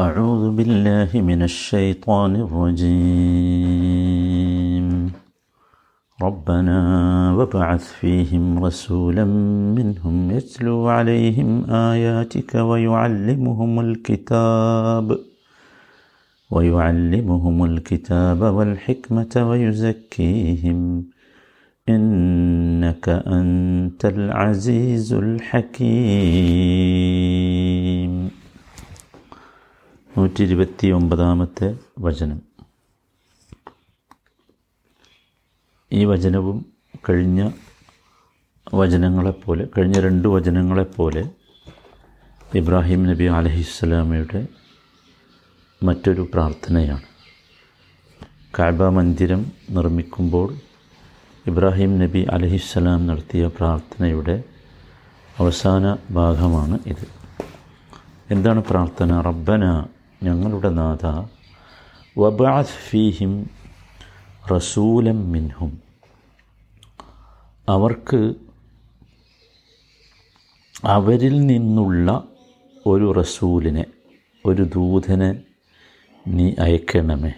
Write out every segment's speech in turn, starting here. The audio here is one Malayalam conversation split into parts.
أعوذ بالله من الشيطان الرجيم. ربنا وابعث فيهم رسولا منهم يتلو عليهم آياتك ويعلمهم الكتاب ويعلمهم الكتاب والحكمة ويزكيهم. إنك أنت العزيز الحكيم. നൂറ്റി ഇരുപത്തി ഒമ്പതാമത്തെ വചനം. ഈ വചനവും കഴിഞ്ഞ വചനങ്ങളെപ്പോലെ കഴിഞ്ഞ രണ്ട് വചനങ്ങളെപ്പോലെ ഇബ്രാഹിം നബി അലഹിസ്സലാമയുടെ മറ്റൊരു പ്രാർത്ഥനയാണ്. കാബ മന്ദിരം നിർമ്മിക്കുമ്പോൾ ഇബ്രാഹിം നബി അലഹിസ്സലാം നടത്തിയ പ്രാർത്ഥനയുടെ അവസാന ഭാഗമാണ് ഇത്. എന്താണ് പ്രാർത്ഥന? റബ്ബന ഞങ്ങളുടെ നാഥ വബാസ് ഫീഹിം റസൂലം മിൻഹും. അവർക്ക് അവരിൽ നിന്നുള്ള ഒരു റസൂലിനെ ഒരു ദൂതനെ നീ അയക്കണമേ.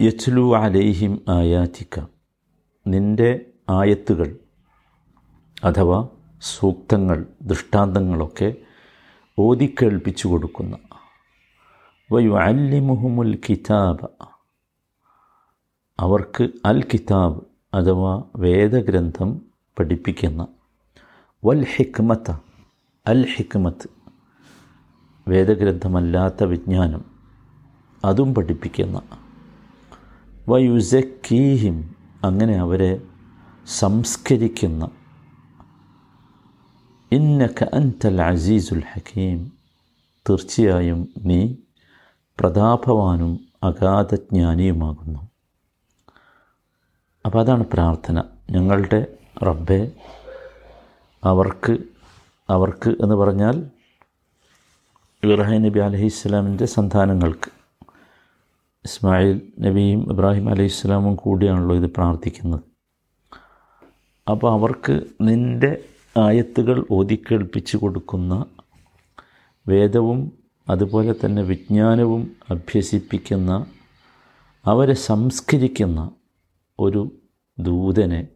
യച്ലു അലൈഹിം ആയാറ്റിക്ക നിന്റെ ആയത്തുകൾ അഥവാ സൂക്തങ്ങൾ ദൃഷ്ടാന്തങ്ങളൊക്കെ ഓതിക്കേൾപ്പിച്ചു കൊടുക്കുന്ന വയു അല്ലിമുഹുമുൽ കിതാബ്. അവർക്ക് അൽ കിതാബ് അഥവാ വേദഗ്രന്ഥം പഠിപ്പിക്കുന്ന. വൽ ഹിക്മത്ത അൽ ഹിക്മത്ത് വേദഗ്രന്ഥമല്ലാത്ത വിജ്ഞാനം. അതും പഠിപ്പിക്കുന്ന. വയുസക്കീഹിം അങ്ങനെ അവരെ സംസ്കരിക്കുന്ന. ഇന്നക അൻതൽ അസീസുൽ ഹക്കീം തീർച്ചയായും നീ പ്രതാപവാനും അഗാധജ്ഞാനിയുമാകുന്നു. അപ്പോൾ അതാണ് പ്രാർത്ഥന. ഞങ്ങളുടെ റബ്ബെ അവർക്ക് അവർക്ക് എന്ന് പറഞ്ഞാൽ ഇബ്രാഹിം നബി അലഹി ഇസ്ലാമിന്റെ സന്താനങ്ങൾക്ക്. ഇസ്മായിൽ നബിയും ഇബ്രാഹിം അലൈഹി ഇസ്ലാമും കൂടിയാണല്ലോ ഇത് പ്രാർത്ഥിക്കുന്നത്. അപ്പോൾ അവർക്ക് നിന്റെ ആയത്തുകൾ ഓതിക്കേൾപ്പിച്ചു കൊടുക്കുന്ന വേദവും അതുപോലെ തന്നെ വിജ്ഞാനവും അഭ്യസിപ്പിക്കുന്ന അവരെ സംസ്കരിക്കുന്ന ഒരു ദൂതനെ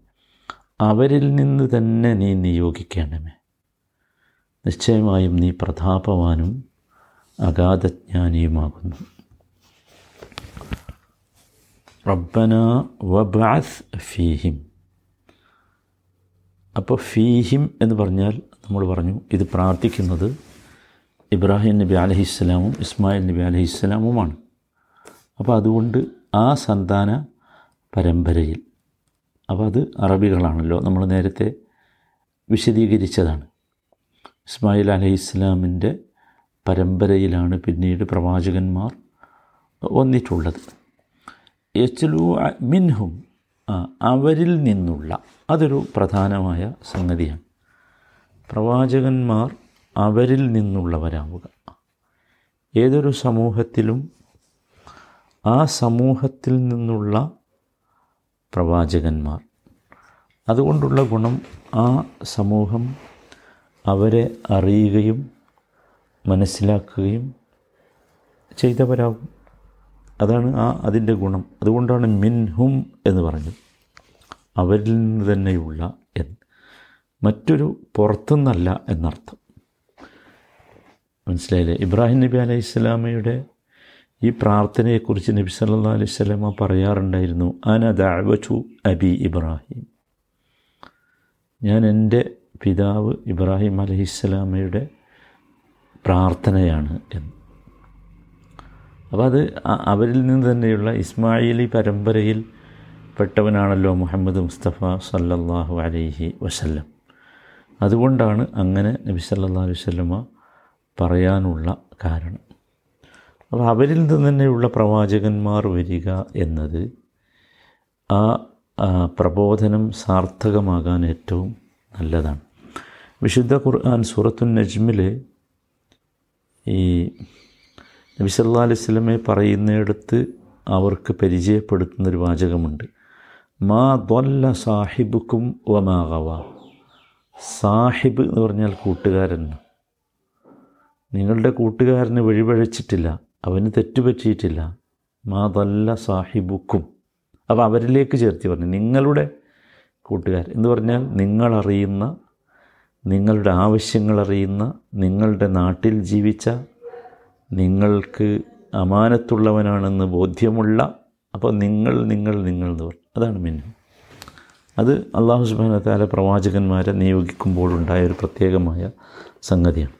അവരിൽ നിന്ന് തന്നെ നീ നിയോഗിക്കണമേ. നിശ്ചയമായും നീ പ്രതാപവാനും അഗാധജ്ഞാനിയുമാകുന്നു. റബ്ബന വബാസ് ഫീഹിം. അപ്പോൾ ഫീഹിം എന്ന് പറഞ്ഞാൽ നമ്മൾ പറഞ്ഞു ഇത് പ്രാർത്ഥിക്കുന്നത് ഇബ്രാഹിം നബി അലഹിസ്സലാമും ഇസ്മായിൽ നബി അലഹിസ്സലാമുമാണ് അപ്പോൾ അതുകൊണ്ട് ആ സന്താന പരമ്പരയിൽ അപ്പോൾ അത് അറബികളാണല്ലോ നമ്മൾ നേരത്തെ വിശദീകരിച്ചതാണ്. ഇസ്മായിൽ അലഹിസ്ലാമിന്റെ പരമ്പരയിലാണ് പിന്നീട് പ്രവാചകന്മാർ വന്നിട്ടുള്ളത് യച്ലു മിൻഹും അവരിൽ നിന്നുള്ള അതൊരു പ്രധാനമായ സംഗതിയാണ്. പ്രവാചകന്മാർ അവരിൽ നിന്നുള്ളവരാവുക. ഏതൊരു സമൂഹത്തിലും ആ സമൂഹത്തിൽ നിന്നുള്ള പ്രവാചകന്മാർ. അതുകൊണ്ടുള്ള ഗുണം ആ സമൂഹം അവരെ അറിയുകയും മനസ്സിലാക്കുകയും ചെയ്തവരാകും. അതാണ് ആ അതിന്റെ ഗുണം. അതുകൊണ്ടാണ് മിൻഹും എന്ന് പറഞ്ഞത്. അവരിൽ നിന്ന് തന്നെയുള്ള എന്ന് മറ്റൊരു പുറത്തുനിന്നല്ല എന്നർത്ഥം. മനസ്സിലായില്ലേ? ഇബ്രാഹിം നബി അലൈഹി സ്വലാമയുടെ ഈ പ്രാർത്ഥനയെക്കുറിച്ച് നബി സല്ലാ അലൈഹി സ്വലാമ പറയാറുണ്ടായിരുന്നു അന ദഅവച്ചു അബി ഇബ്രാഹിം. ഞാൻ എന്റെ പിതാവ് ഇബ്രാഹിം അലഹിസ്സലാമയുടെ പ്രാർത്ഥനയാണ് എന്ന്. അപ്പോൾ അത് അവരിൽ നിന്ന് തന്നെയുള്ള ഇസ്മായിലി പരമ്പരയിൽ പെട്ടവനാണല്ലോ മുഹമ്മദ് മുസ്തഫ സല്ലല്ലാഹു അലൈഹി വസല്ലം. അതുകൊണ്ടാണ് അങ്ങനെ നബി സല്ലാ വല്ലമ പറയാനുള്ള കാരണം. അപ്പോൾ അവരിൽ നിന്ന് തന്നെയുള്ള പ്രവാചകന്മാർ വരിക എന്നത് ആ പ്രബോധനം സാർത്ഥകമാകാൻ ഏറ്റവും നല്ലതാണ്. വിശുദ്ധ ഖുർആൻ സൂറത്തുൻ നജ്മിൽ ഈ നബി സല്ലാ അലൈഹി സ്വലമെ പറയുന്നിടത്ത് അവർക്ക് പരിചയപ്പെടുത്തുന്നൊരു വാചകമുണ്ട്. മാ ദ്വല്ല സാഹിബുക്കും വമാകവ സാഹിബ് എന്ന് പറഞ്ഞാൽ കൂട്ടുകാരൻ. നിങ്ങളുടെ കൂട്ടുകാരന് വഴിപഴച്ചിട്ടില്ല അവന് തെറ്റുപറ്റിയിട്ടില്ല മാ മാതല്ല സാഹിബുക്കും. അപ്പോൾ അവരിലേക്ക് ചേർത്തി പറഞ്ഞു നിങ്ങളുടെ കൂട്ടുകാർ എന്ന് പറഞ്ഞാൽ നിങ്ങളറിയുന്ന നിങ്ങളുടെ ആവശ്യങ്ങൾ അറിയുന്ന നിങ്ങളുടെ നാട്ടിൽ ജീവിച്ച നിങ്ങൾക്ക് അമാനത്തുള്ളവനാണെന്ന് ബോധ്യമുള്ള അപ്പോൾ നിങ്ങൾ നിങ്ങൾ നിങ്ങൾ എന്ന് പറഞ്ഞു. അതാണ് മിന്നു. അത് അള്ളാഹു സുബാന താല പ്രവാചകന്മാരെ നിയോഗിക്കുമ്പോഴുണ്ടായ ഒരു പ്രത്യേകമായ സംഗതിയാണ്.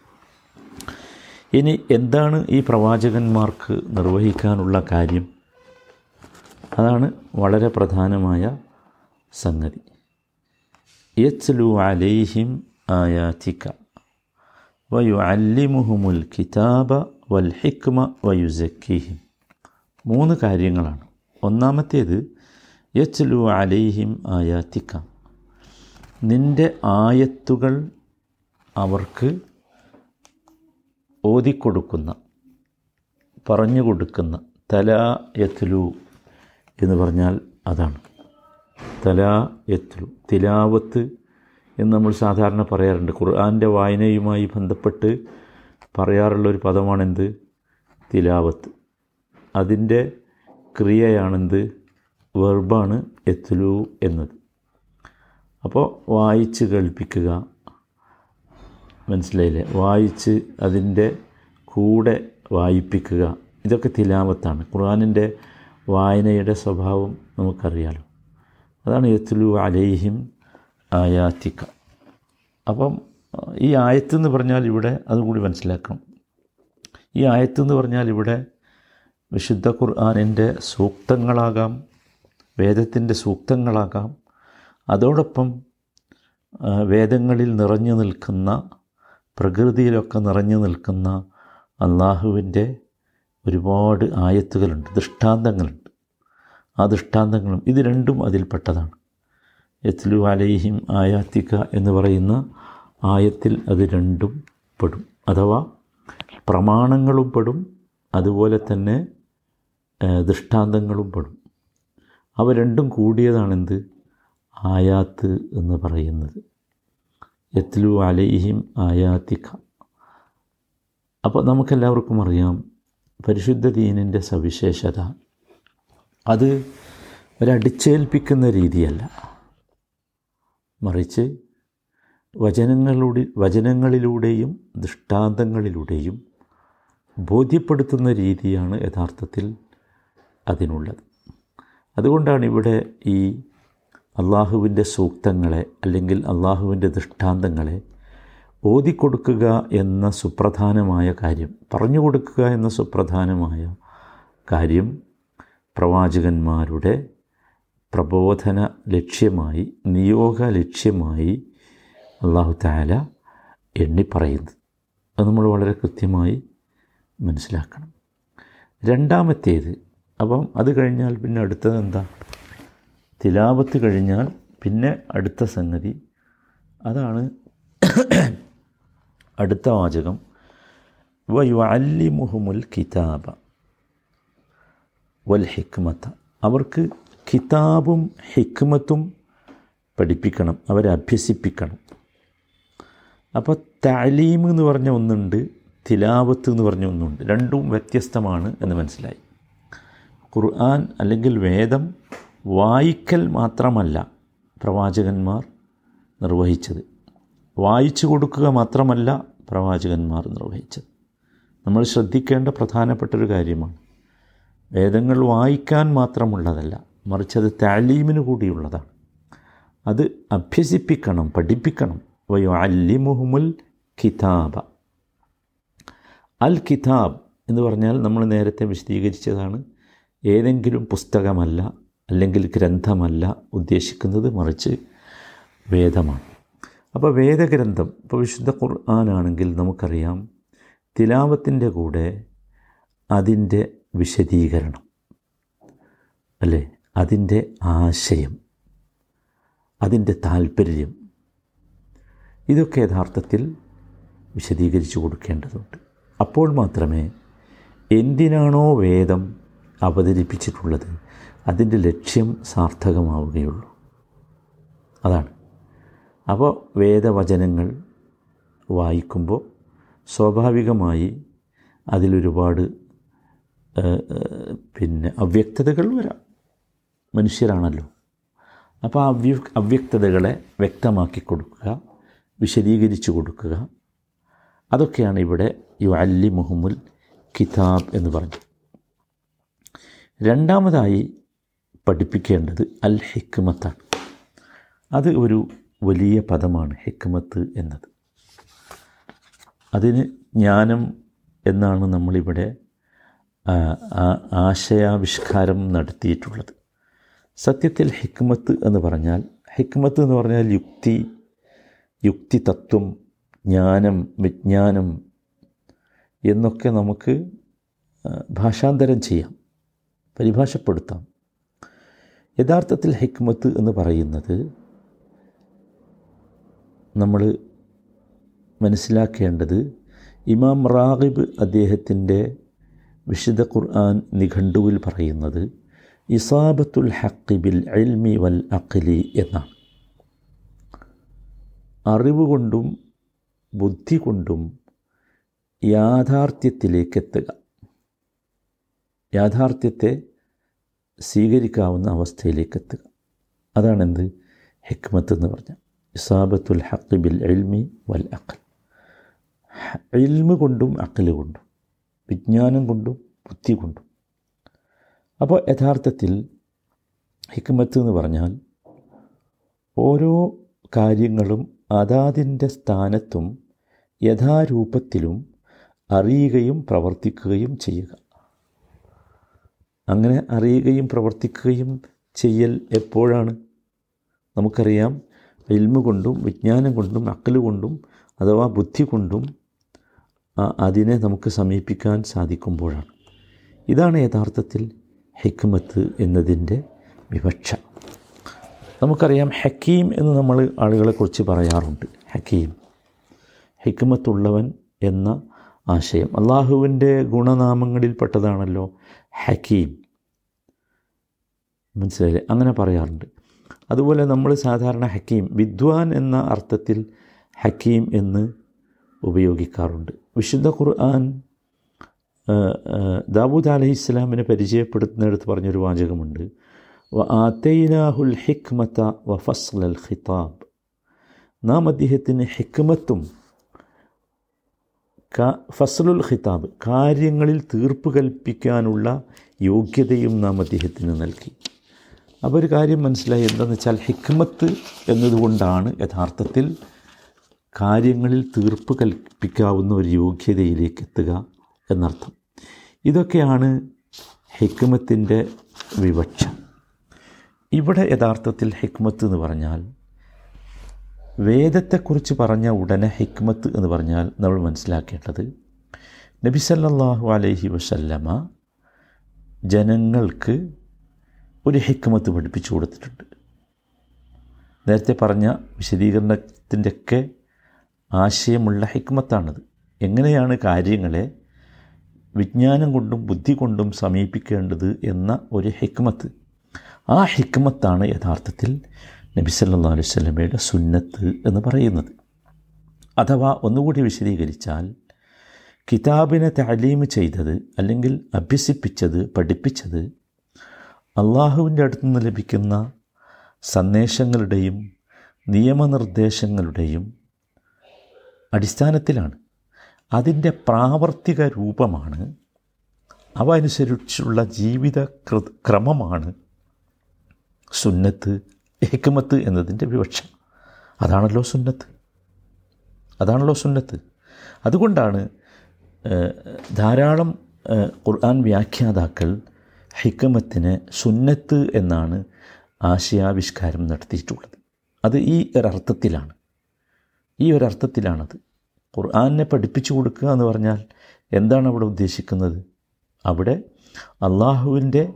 ഇനി എന്താണ് ഈ പ്രവാചകന്മാർക്ക് നിർവഹിക്കാനുള്ള കാര്യം? അതാണ് വളരെ പ്രധാനമായ സംഗതി. യത്ലു അലൈഹിം ആയാത്തിക്ക വയു അല്ലിമുഹുമുൽ കിതാബ വൽ ഹിക്മ വയുസക്കീഹിം മൂന്ന് കാര്യങ്ങളാണ്. ഒന്നാമത്തേത് യച്ലു അലൈഹിം ആയാത്തിക്ക. നിന്റെ ആയത്തുകൾ അവർക്ക് ഓതിക്കൊടുക്കുന്ന പറഞ്ഞു കൊടുക്കുന്ന തല യത്ലു എന്ന് പറഞ്ഞാൽ അതാണ്. തല യത്ലു തിലാവത്ത് എന്ന് നമ്മൾ സാധാരണ പറയാറുണ്ട്. ഖുർആാന്റെ വായനയുമായി ബന്ധപ്പെട്ട് പറയാറുള്ള ഒരു പദമാണെന്ത്? തിലാവത്ത്. അതിന്റെ ക്രിയയാണെന്ത്? വെർബാണ് എത്തുലു എന്നത്. അപ്പോൾ വായിച്ച് കേൾപ്പിക്കുക. മനസ്സിലായില്ലേ? വായിച്ച് അതിന്റെ കൂടെ വായിപ്പിക്കുക. ഇതൊക്കെ തിലാവത്താണ്. ഖുർആാനിന്റെ വായനയുടെ സ്വഭാവം നമുക്കറിയാലോ. അതാണ് എത്തുലു അലൈഹിം ആയാത്തിക്ക. അപ്പം ഈ ആയത്ത് എന്ന് പറഞ്ഞാൽ ഇവിടെ അതുകൂടി മനസ്സിലാക്കണം. ഈ ആയത്ത് എന്ന് പറഞ്ഞാൽ ഇവിടെ വിശുദ്ധ ഖുർആാനിന്റെ സൂക്തങ്ങളാകാം വേദത്തിന്റെ സൂക്തങ്ങളാകാം. അതോടൊപ്പം വേദങ്ങളിൽ നിറഞ്ഞു നിൽക്കുന്ന പ്രകൃതിയിലൊക്കെ നിറഞ്ഞു നിൽക്കുന്ന അള്ളാഹുവിന്റെ ഒരുപാട് ആയത്തുകളുണ്ട് ദൃഷ്ടാന്തങ്ങളുണ്ട്. ആ ദൃഷ്ടാന്തങ്ങളും ഇത് രണ്ടും അതിൽപ്പെട്ടതാണ്. എത്ലു അലൈഹിം ആയാത്തിക്ക എന്ന് പറയുന്ന ആയത്തിൽ അത് രണ്ടും പെടും. അഥവാ പ്രമാണങ്ങളും പെടും അതുപോലെ തന്നെ ദൃഷ്ടാന്തങ്ങളും പെടും. അവ രണ്ടും കൂടിയതാണെന്ത്? ആയാത്ത് എന്ന് പറയുന്നത്. എത്തിലു അലൈഹിം ആയാത്തിക്ക അപ്പോൾ നമുക്കെല്ലാവർക്കും അറിയാം പരിശുദ്ധ ദീനിന്റെ സവിശേഷത. അത് ഒരടിച്ചേൽപ്പിക്കുന്ന രീതിയല്ല. മറിച്ച് വചനങ്ങളുടെ വചനങ്ങളിലൂടെയും ദൃഷ്ടാന്തങ്ങളിലൂടെയും ബോധ്യപ്പെടുത്തുന്ന രീതിയാണ് യഥാർത്ഥത്തിൽ അതിനുള്ളത്. അതുകൊണ്ടാണ് ഇവിടെ ഈ അള്ളാഹുവിന്റെ സൂക്തങ്ങളെ അല്ലെങ്കിൽ അള്ളാഹുവിന്റെ ദൃഷ്ടാന്തങ്ങളെ ഓതിക്കൊടുക്കുക എന്ന സുപ്രധാനമായ കാര്യം പറഞ്ഞു കൊടുക്കുക എന്ന സുപ്രധാനമായ കാര്യം പ്രവാചകന്മാരുടെ പ്രബോധന ലക്ഷ്യമായി നിയോഗ ലക്ഷ്യമായി അള്ളാഹു താല എണ്ണി പറയുന്നത്. അത് നമ്മൾ വളരെ കൃത്യമായി മനസ്സിലാക്കണം. രണ്ടാമത്തേത് അപ്പം അത് കഴിഞ്ഞാൽ പിന്നെ അടുത്തത് എന്താ? തിലാപത്ത് കഴിഞ്ഞാൽ പിന്നെ അടുത്ത സംഗതി. അതാണ് അടുത്ത വാചകം. വയുഅല്ലിമുഹുമുൽ കിതാബ വൽ ഹിക്മത്ത. അവർക്ക് കിതാബും ഹിക്മത്തും പഠിപ്പിക്കണം അവരെ അഭ്യസിപ്പിക്കണം. അപ്പോൾ താലീം എന്ന് പറഞ്ഞ ഒന്നുണ്ട് തിലാവത്ത് എന്ന് പറഞ്ഞ ഒന്നുണ്ട്. രണ്ടും വ്യത്യസ്തമാണ് എന്ന് മനസ്സിലായി. ഖുർആൻ അല്ലെങ്കിൽ വേദം വായിക്കൽ മാത്രമല്ല പ്രവാചകന്മാർ നിർവഹിച്ചത്. വായിച്ചു കൊടുക്കുക മാത്രമല്ല പ്രവാചകന്മാർ നിർവഹിച്ചത്. നമ്മൾ ശ്രദ്ധിക്കേണ്ട പ്രധാനപ്പെട്ടൊരു കാര്യമാണ്. വേദങ്ങൾ വായിക്കാൻ മാത്രമുള്ളതല്ല മറിച്ച് അത് താലീമിന് കൂടിയുള്ളതാണ്. അത് അഭ്യസിപ്പിക്കണം പഠിപ്പിക്കണം. വയോ അല്ലിമുഹുമുൽ കിതാബ. അൽ കിതാബ് എന്ന് പറഞ്ഞാൽ നമ്മൾ നേരത്തെ വിശദീകരിച്ചതാണ് ഏതെങ്കിലും പുസ്തകമല്ല അല്ലെങ്കിൽ ഗ്രന്ഥമല്ല ഉദ്ദേശിക്കുന്നത് മറിച്ച് വേദമാണ്. അപ്പോൾ വേദഗ്രന്ഥം ഇപ്പോൾ വിശുദ്ധ ഖുർആാനാണെങ്കിൽ നമുക്കറിയാം തിലാവത്തിന്റെ കൂടെ അതിന്റെ വിശദീകരണം അല്ലേ? അതിന്റെ ആശയം അതിന്റെ താല്പര്യം ഇതൊക്കെ യഥാർത്ഥത്തിൽ വിശദീകരിച്ചു കൊടുക്കേണ്ടതുണ്ട്. അപ്പോൾ മാത്രമേ എന്തിനാണോ വേദം അവതരിപ്പിച്ചിട്ടുള്ളത് അതിന്റെ ലക്ഷ്യം സാർത്ഥകമാവുകയുള്ളൂ. അതാണ്. അപ്പോൾ വേദവചനങ്ങൾ വായിക്കുമ്പോൾ സ്വാഭാവികമായി അതിലൊരുപാട് പിന്നെ അവ്യക്തതകൾ വരാം. മനുഷ്യരാണല്ലോ. അപ്പോൾ ആ അവ്യ അവ്യക്തതകളെ വ്യക്തമാക്കി കൊടുക്കുക വിശദീകരിച്ചു കൊടുക്കുക. അതൊക്കെയാണ് ഇവിടെ യു അല്ലി മുഹമ്മുൽ കിതാബ് എന്ന് പറഞ്ഞു രണ്ടാമതായി പഠിപ്പിക്കേണ്ടത് അൽ ഹിക്മത്താണ് അത് ഒരു വലിയ പദമാണ് ഹിക്മത്ത് എന്നത്. അതിന് ജ്ഞാനം എന്നാണ് നമ്മളിവിടെ ആശയാവിഷ്കാരം നടത്തിയിട്ടുള്ളത്. സത്യത്തിൽ ഹിക്മത്ത് എന്ന് പറഞ്ഞാൽ ഹിക്മത്ത് എന്ന് പറഞ്ഞാൽ യുക്തി യുക്തി തത്വം ജ്ഞാനം വിജ്ഞാനം എന്നൊക്കെ നമുക്ക് ഭാഷാന്തരം ചെയ്യാം പരിഭാഷപ്പെടുത്താം. യഥാർത്ഥത്തിൽ ഹിക്മത്ത് എന്ന് പറയുന്നത് നമ്മൾ മനസ്സിലാക്കേണ്ടത് ഇമാം റാഗിബ് അദ്ദേഹത്തിന്റെ വിശുദ്ധ ഖുർആൻ നിഘണ്ടുവിൽ പറയുന്നത് ഇസാബത്തുൽ ഹക്കിബിൽ അൽമി വൽ അഖിലി എന്നാണ്. അറിവ് കൊണ്ടും ബുദ്ധി കൊണ്ടും യാഥാർത്ഥ്യത്തിലേക്ക് എത്തുക യാഥാർത്ഥ്യത്തെ സ്വീകരിക്കാവുന്ന അവസ്ഥയിലേക്ക് എത്തുക അതാണെന്ത്? ഹിക്മത്ത് എന്ന് പറഞ്ഞാൽ ഇസാബത്തുൽ ഹക്ക് ബിൽ ഇൽമി വൽ അഖൽ. എൽമ കൊണ്ടും അക്കൽ കൊണ്ടും വിജ്ഞാനം കൊണ്ടും ബുദ്ധി കൊണ്ടും. അപ്പോൾ യഥാർത്ഥത്തിൽ ഹിക്മത്ത് എന്ന് പറഞ്ഞാൽ ഓരോ കാര്യങ്ങളും അതാതിന്റെ സ്ഥാനത്തും യഥാരൂപത്തിലും അറിയുകയും പ്രവർത്തിക്കുകയും ചെയ്യുക. അങ്ങനെ അറിയുകയും പ്രവർത്തിക്കുകയും ചെയ്യൽ എപ്പോഴാണ്? നമുക്കറിയാം ഇൽമ കൊണ്ടും വിജ്ഞാനം കൊണ്ടും അക്കൽ കൊണ്ടും അഥവാ ബുദ്ധി കൊണ്ടും അതിനെ നമുക്ക് സമീപിക്കാൻ സാധിക്കുമ്പോഴാണ്. ഇതാണ് യഥാർത്ഥത്തിൽ ഹിക്മത്ത് എന്നതിന്റെ വിവക്ഷ. നമുക്കറിയാം ഹക്കീം എന്ന് നമ്മൾ ആളുകളെക്കുറിച്ച് പറയാറുണ്ട്. ഹക്കീം. ഹിക്മത്തുള്ളവൻ എന്ന ആശയം. അള്ളാഹുവിന്റെ ഗുണനാമങ്ങളിൽപ്പെട്ടതാണല്ലോ ഹക്കീം. മനസ്സിലായില്ലേ? അങ്ങനെ പറയാറുണ്ട്. അതുപോലെ നമ്മൾ സാധാരണ ഹക്കീം വിദ്വാൻ എന്ന അർത്ഥത്തിൽ ഹക്കീം എന്ന് ഉപയോഗിക്കാറുണ്ട്. വിശുദ്ധ ഖുർആൻ ദാവൂദ് അലൈഹി ഇസ്ലാമിനെ പരിചയപ്പെടുത്തുന്നിടത്ത് പറഞ്ഞൊരു വാചകമുണ്ട്. വ ആത്തൈനാഹുൽ ഹിക്മത വഫസ്ലൽ ഖിതാബ്. നാം അദ്ദേഹത്തിന് ഹിക്മത്തും ഫസ്ലുൽ ഖിതാബ് കാര്യങ്ങളിൽ തീർപ്പ് കൽപ്പിക്കാനുള്ള യോഗ്യതയും നാം അദ്ദേഹത്തിന് നൽകി. അപ്പോൾ ഒരു കാര്യം മനസ്സിലായി. എന്താണെന്ന് വെച്ചാൽ ഹിക്മത്ത് എന്നതുകൊണ്ടാണ് യഥാർത്ഥത്തിൽ കാര്യങ്ങളിൽ തീർപ്പ് കൽപ്പിക്കാവുന്ന ഒരു യോഗ്യതയിലേക്ക് എത്തുക എന്നർത്ഥം. ഇതൊക്കെയാണ് ഹിക്മത്തിന്റെ വിവക്ഷ. ഇവിടെ യഥാർത്ഥത്തിൽ ഹിക്മത്ത് എന്ന് പറഞ്ഞാൽ വേദത്തെക്കുറിച്ച് പറഞ്ഞ ഉടനെ ഹിക്മത്ത് എന്ന് പറഞ്ഞാൽ നമ്മൾ മനസ്സിലാക്കേണ്ടത് നബി സല്ലല്ലാഹു അലൈഹി വസല്ലമ ജനങ്ങൾക്ക് ഒരു ഹിക്മത്ത് പഠിപ്പിച്ചു കൊടുത്തിട്ടുണ്ട്. നേരത്തെ പറഞ്ഞ വിശദീകരണത്തിന്റെയൊക്കെ ആശയമുള്ള ഹിക്മത്താണത്. എങ്ങനെയാണ് കാര്യങ്ങളെ വിജ്ഞാനം കൊണ്ടും ബുദ്ധി കൊണ്ടും സമീപിക്കേണ്ടത് എന്ന ഒരു ഹിക്മത്ത്? ആ ഹിക്മത്താണ് യഥാർത്ഥത്തിൽ നബി സല്ലാ അലൈഹി സ്വലമയുടെ സുന്നത്ത് എന്ന് പറയുന്നത്. അഥവാ ഒന്നുകൂടി വിശദീകരിച്ചാൽ കിതാബിനെ താലീം ചെയ്തത് അല്ലെങ്കിൽ അഭ്യസിപ്പിച്ചത് പഠിപ്പിച്ചത് അള്ളാഹുവിന്റെ അടുത്തു നിന്ന് ലഭിക്കുന്ന സന്ദേശങ്ങളുടെയും നിയമനിർദ്ദേശങ്ങളുടെയും അടിസ്ഥാനത്തിലാണ്. അതിന്റെ പ്രാവർത്തിക രൂപമാണ്. അവ അനുസരിച്ചുള്ള ജീവിത ക്രമമാണ് സുന്നത്ത് ഹിക്മത്ത് എന്നതിന്റെ വിവക്ഷ. അതാണല്ലോ സുന്നത്ത്. അതാണല്ലോ സുന്നത്ത്. അതുകൊണ്ടാണ് ധാരാളം ഖുർആൻ വ്യാഖ്യാതാക്കൾ ഹിക്മത്തിനെ സുന്നത്ത് എന്നാണ് ആശയാവിഷ്കാരം നടത്തിയിട്ടുള്ളത്. അത് ഈ ഒരർത്ഥത്തിലാണ്. ഈ ഒരർത്ഥത്തിലാണത്. ഖുർആനെ പഠിപ്പിച്ചു കൊടുക്കുക എന്ന് പറഞ്ഞാൽ എന്താണ് അവിടെ ഉദ്ദേശിക്കുന്നത്? അവിടെ അള്ളാഹുവിന്റെ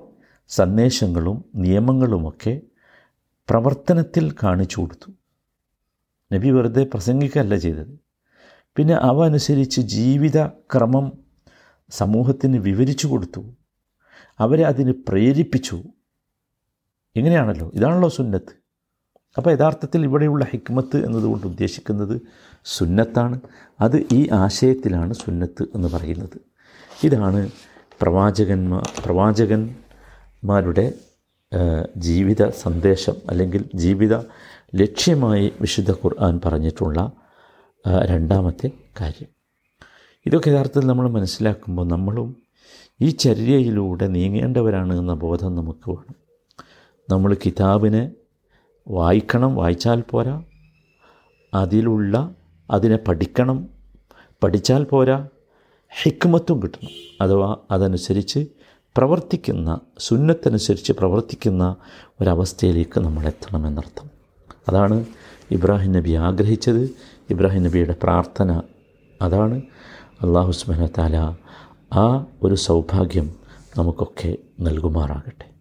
സന്ദേശങ്ങളും നിയമങ്ങളുമൊക്കെ പ്രവർത്തനത്തിൽ കാണിച്ചു കൊടുത്തു. നബി വെറുതെ പ്രസംഗിക്കുകയല്ല ചെയ്തത്. പിന്നെ അവ അനുസരിച്ച് ജീവിത ക്രമം സമൂഹത്തിന് വിവരിച്ചു കൊടുത്തു. അവരെ അതിന് പ്രേരിപ്പിച്ചു. ഇങ്ങനെയാണല്ലോ. ഇതാണല്ലോ സുന്നത്ത്. അപ്പോൾ യഥാർത്ഥത്തിൽ ഇവിടെയുള്ള ഹിക്മത്ത് എന്നതുകൊണ്ട് ഉദ്ദേശിക്കുന്നത് സുന്നത്താണ്. അത് ഈ ആശയത്തിലാണ് സുന്നത്ത് എന്ന് പറയുന്നത്. ഇതാണ് പ്രവാചകന്മാർ പ്രവാചകന്മാരുടെ ജീവിത സന്ദേശം അല്ലെങ്കിൽ ജീവിത ലക്ഷ്യമായി വിശുദ്ധ ഖുർആൻ പറഞ്ഞിട്ടുള്ള രണ്ടാമത്തെ കാര്യം. ഇതൊക്കെ യഥാർത്ഥത്തിൽ നമ്മൾ മനസ്സിലാക്കുമ്പോൾ നമ്മളും ഈ ചര്യയിലൂടെ നീങ്ങേണ്ടവരാണ് എന്ന ബോധം നമുക്ക് വേണം. നമ്മൾ കിതാബിനെ വായിക്കണം വായിച്ചാൽ പോരാ. അതിലുള്ള അതിനെ പഠിക്കണം പഠിച്ചാൽ പോരാ. ഹിക്മത്തും കിട്ടണം. അഥവാ അതനുസരിച്ച് പ്രവർത്തിക്കുന്ന സുന്നത്തനുസരിച്ച് പ്രവർത്തിക്കുന്ന ഒരവസ്ഥയിലേക്ക് നമ്മൾ എത്തണമെന്നർത്ഥം. അതാണ് ഇബ്രാഹിം നബി ആഗ്രഹിച്ചത്. ഇബ്രാഹിം നബിയുടെ പ്രാർത്ഥന അതാണ്. അള്ളാഹു ആ ഒരു സൗഭാഗ്യം നമുക്കൊക്കെ നൽകുമാറാകട്ടെ.